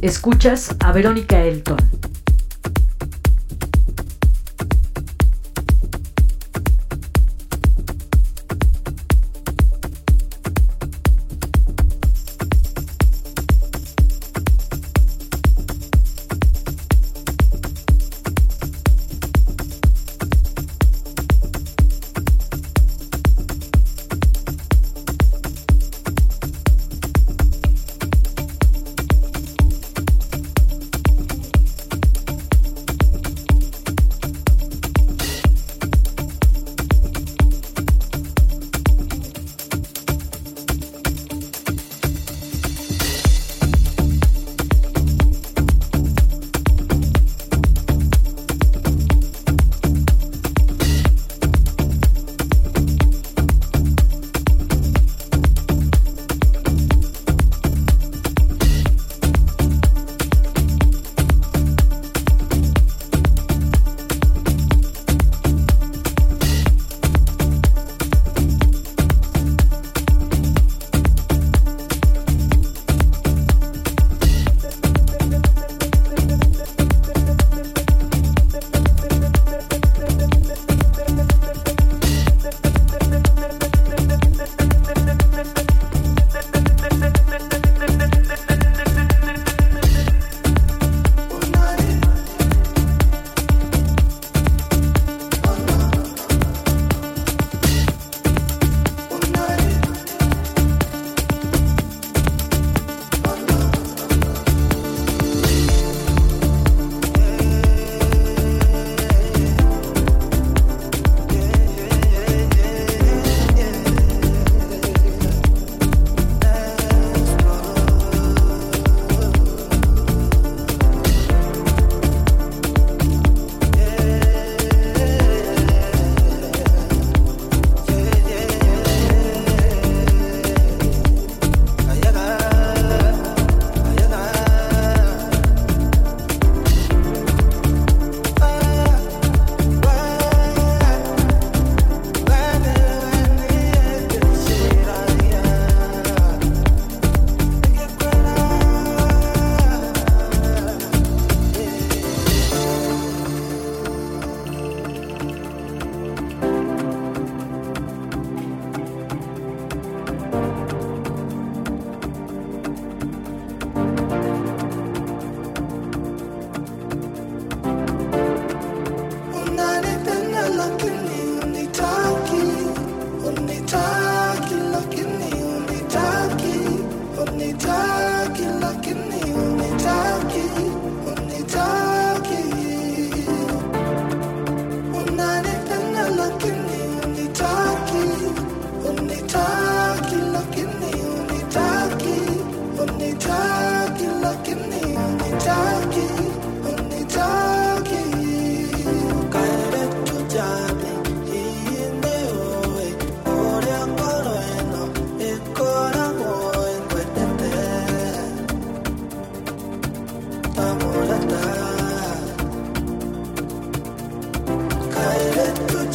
Escuchas a Verónica Elton.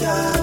shine.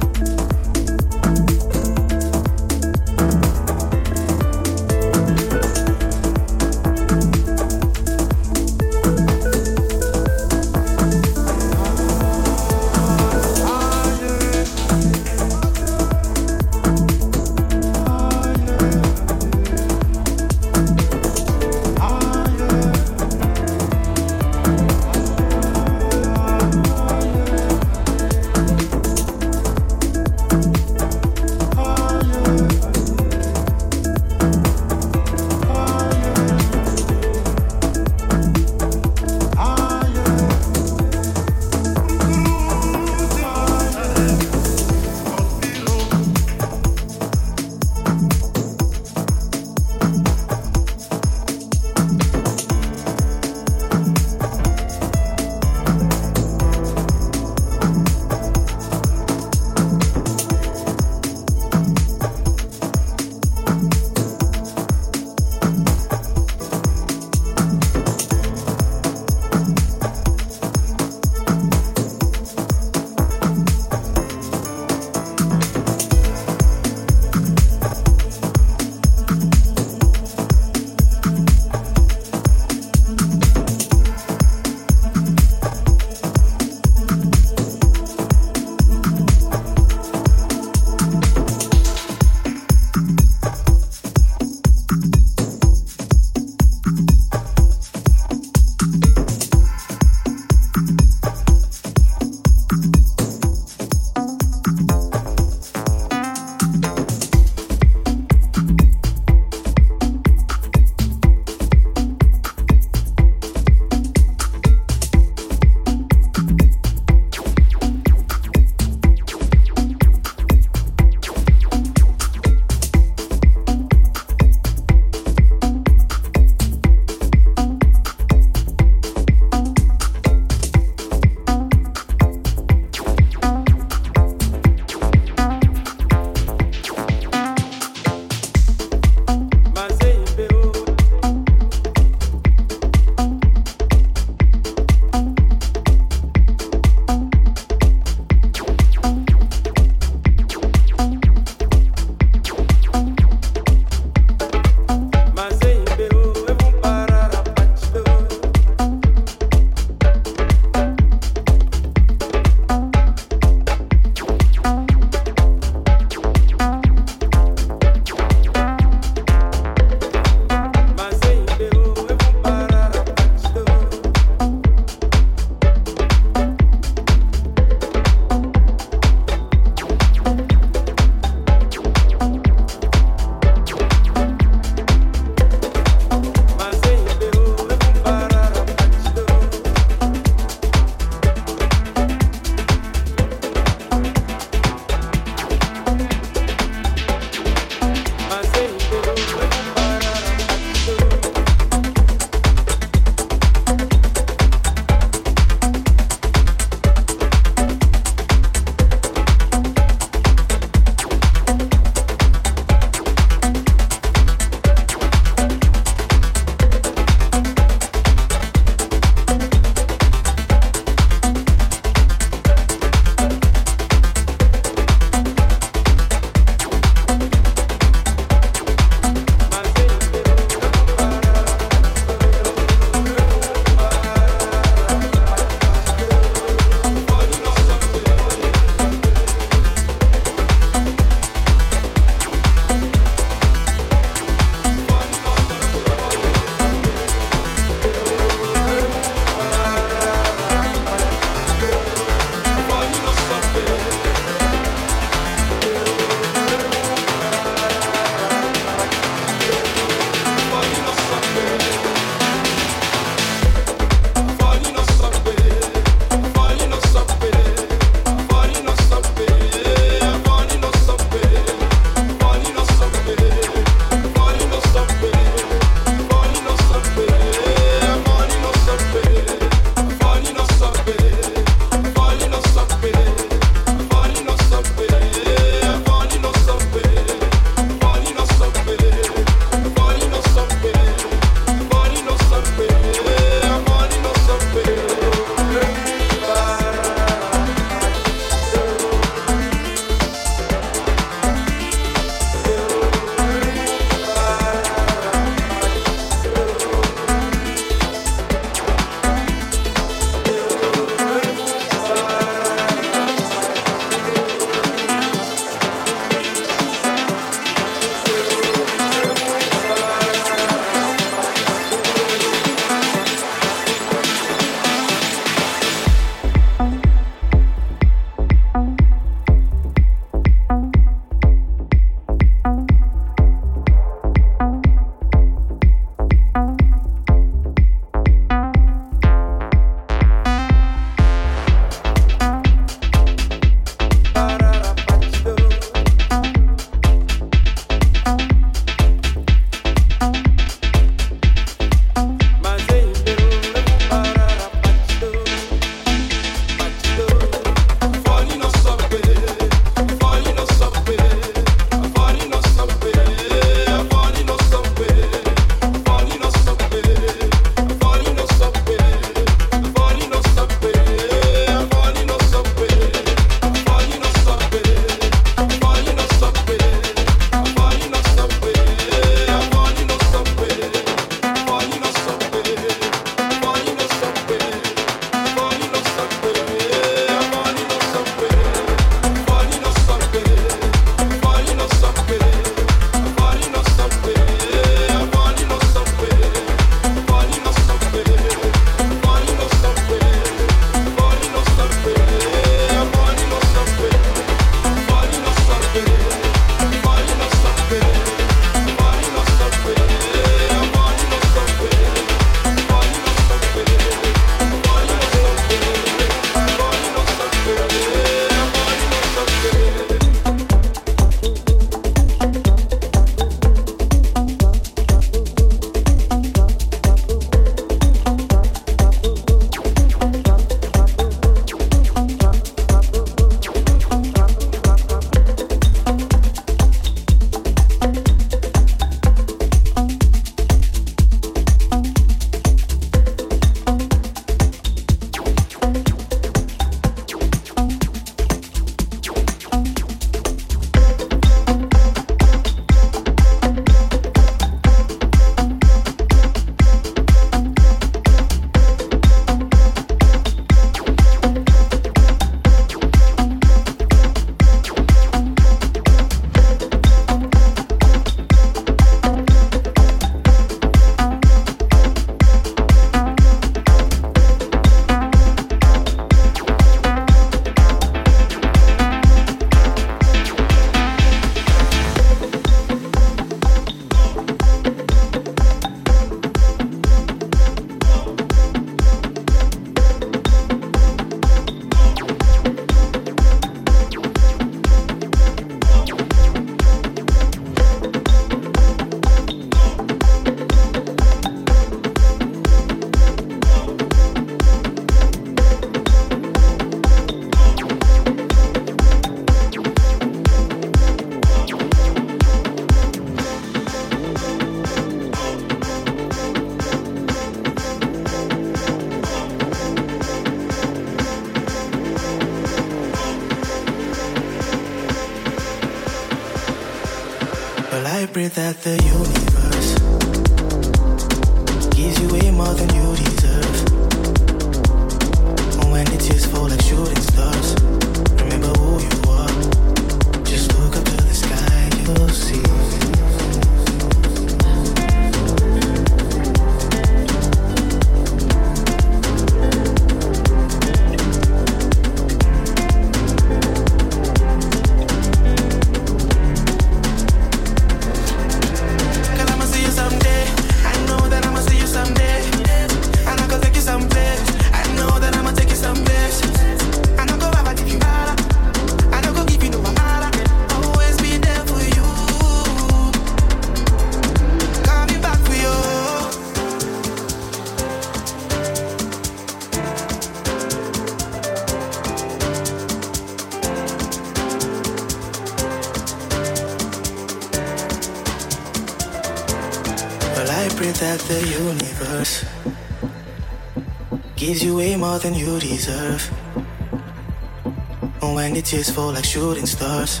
Tears fall like shooting stars.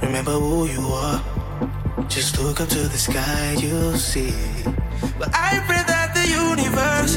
Remember who you are. Just look up to the sky, you'll see. But I pray that the universe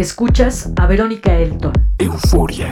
Escuchas a Verónica Elton. Euforia.